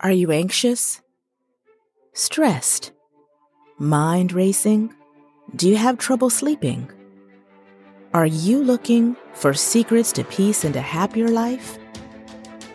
Are you anxious? Stressed? Mind racing? Do you have trouble sleeping? Are you looking for secrets to peace and a happier life?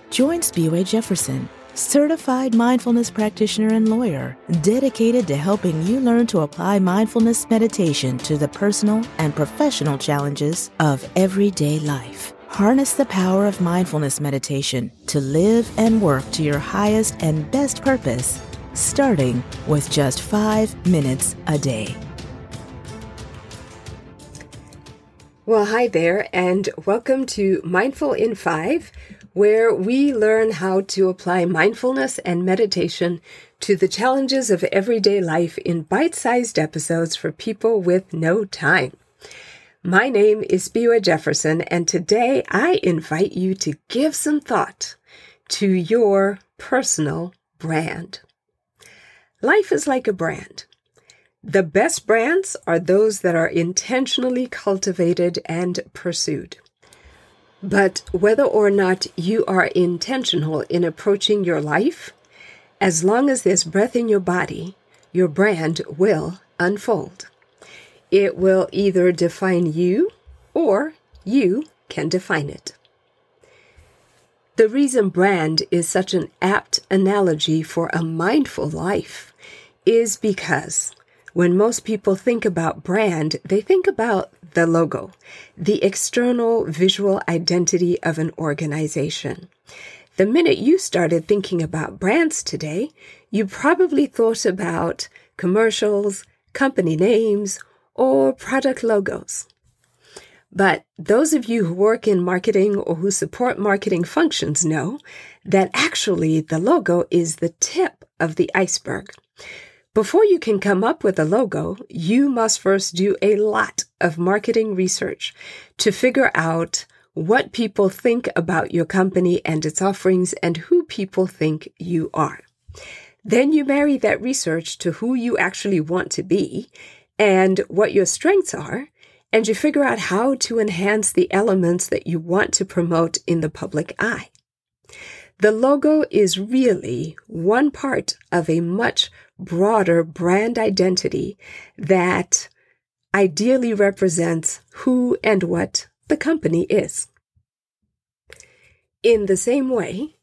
Join Spiwe Jefferson, certified mindfulness practitioner and lawyer, dedicated to helping you learn to apply mindfulness meditation to the personal and professional challenges of everyday life. Harness the power of mindfulness meditation to live and work to your highest and best purpose, starting with just five minutes a day. Well, hi there, and welcome to Mindful in Five, where we learn how to apply mindfulness and meditation to the challenges of everyday life in bite sized episodes for people with no time. My name is Spiwe Jefferson, and today I invite you to give some thought to your personal brand. Life is like a brand. The best brands are those that are intentionally cultivated and pursued. But whether or not you are intentional in approaching your life, as long as there's breath in your body, your brand will unfold. It will either define you or you can define it. The reason brand is such an apt analogy for a mindful life is because when most people think about brand, they think about the logo, the external visual identity of an organization. The minute you started thinking about brands today, you probably thought about commercials, company names, or product logos. But those of you who work in marketing or who support marketing functions know that actually the logo is the tip of the iceberg. Before you can come up with a logo, you must first do a lot of marketing research to figure out what people think about your company and its offerings and who people think you are. Then you marry that research to who you actually want to be and what your strengths are, and you figure out how to enhance the elements that you want to promote in the public eye. The logo is really one part of a much broader brand identity that ideally represents who and what the company is. In the same way,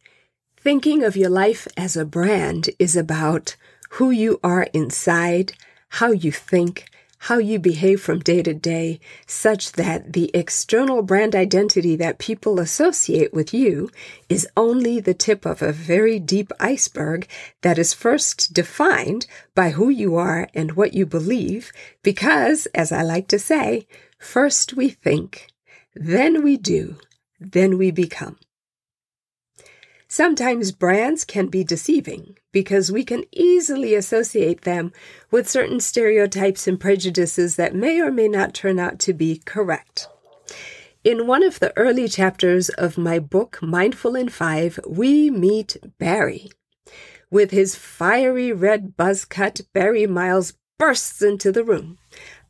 thinking of your life as a brand is about who you are inside how you think, how you behave from day to day, such that the external brand identity that people associate with you is only the tip of a very deep iceberg that is first defined by who you are and what you believe, because, as I like to say, first we think, then we do, then we become. Sometimes brands can be deceiving because we can easily associate them with certain stereotypes and prejudices that may or may not turn out to be correct. In one of the early chapters of my book, Mindful in Five, we meet Barry. With his fiery red buzz cut, Barry Miles bursts into the room.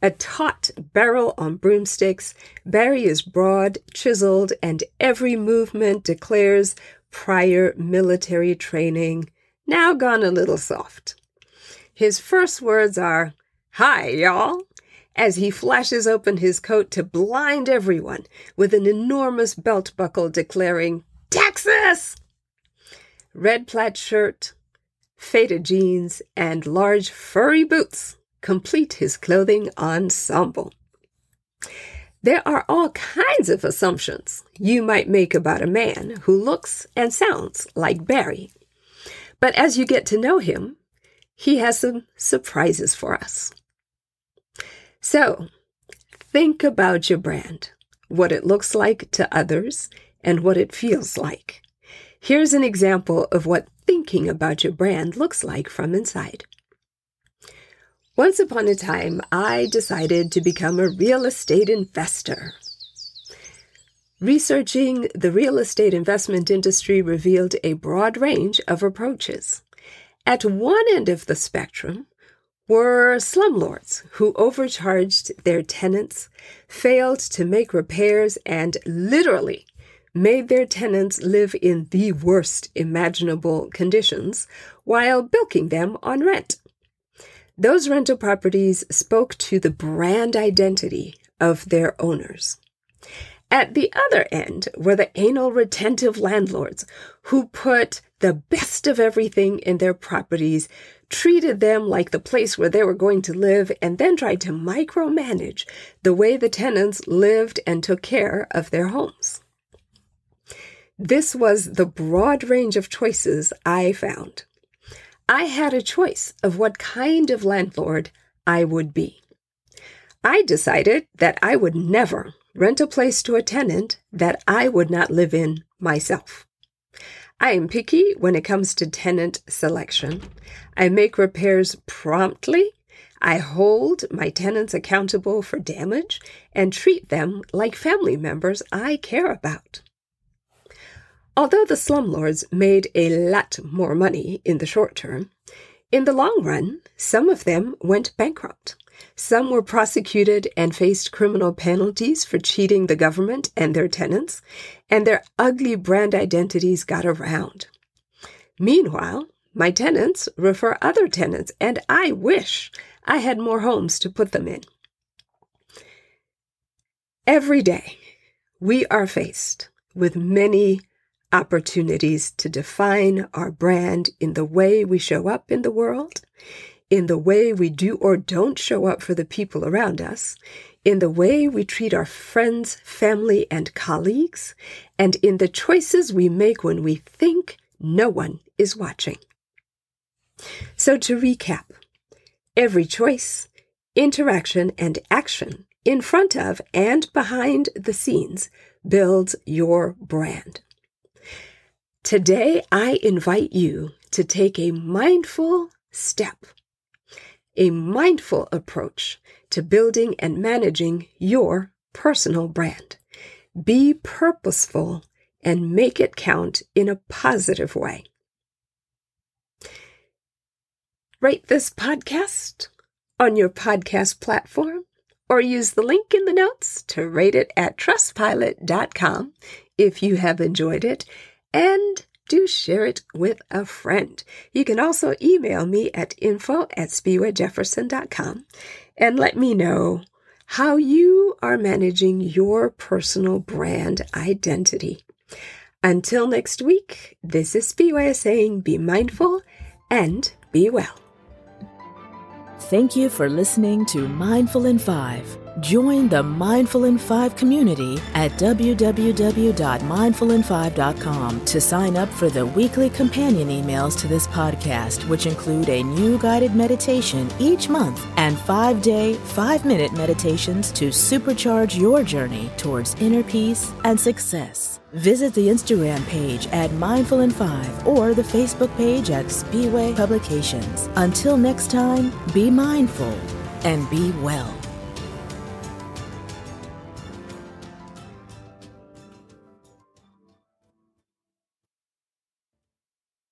A taut barrel on broomsticks, Barry is broad, chiseled, and every movement declares prior military training, now gone a little soft. His first words are, Hi, y'all, as he flashes open his coat to blind everyone with an enormous belt buckle declaring, Texas! Red plaid shirt, faded jeans, and large furry boots complete his clothing ensemble. There are all kinds of assumptions you might make about a man who looks and sounds like Barry. But as you get to know him, he has some surprises for us. So, think about your brand, what it looks like to others, and what it feels like. Here's an example of what thinking about your brand looks like from inside. Once upon a time, I decided to become a real estate investor. Researching the real estate investment industry revealed a broad range of approaches. At one end of the spectrum were slumlords who overcharged their tenants, failed to make repairs, and literally made their tenants live in the worst imaginable conditions while bilking them on rent. Those rental properties spoke to the brand identity of their owners. At the other end were the anal retentive landlords who put the best of everything in their properties, treated them like the place where they were going to live, and then tried to micromanage the way the tenants lived and took care of their homes. This was the broad range of choices I found. I had a choice of what kind of landlord I would be. I decided that I would never rent a place to a tenant that I would not live in myself. I am picky when it comes to tenant selection. I make repairs promptly. I hold my tenants accountable for damage and treat them like family members I care about. Although the slumlords made a lot more money in the short term, in the long run, some of them went bankrupt. Some were prosecuted and faced criminal penalties for cheating the government and their tenants, and their ugly brand identities got around. Meanwhile, my tenants refer other tenants, and I wish I had more homes to put them in. Every day, we are faced with many opportunities to define our brand in the way we show up in the world, in the way we do or don't show up for the people around us, in the way we treat our friends, family, and colleagues, and in the choices we make when we think no one is watching. So, to recap, every choice, interaction, and action in front of and behind the scenes builds your brand. Today, I invite you to take a mindful step, a mindful approach to building and managing your personal brand. Be purposeful and make it count in a positive way. Rate this podcast on your podcast platform or use the link in the notes to rate it at trustpilot.com if you have enjoyed it and do share it with a friend. You can also email me at info at spiwejefferson.com and let me know how you are managing your personal brand identity. Until next week, this is Spiwe saying be mindful and be well. Thank you for listening to Mindful in 5. Join the Mindful in 5 community at www.mindfulin5.com to sign up for the weekly companion emails to this podcast, which include a new guided meditation each month and five day, five minute meditations to supercharge your journey towards inner peace and success. Visit the Instagram page at Mindful in 5 or the Facebook page at Spiwe Publications. Until next time, be mindful and be well.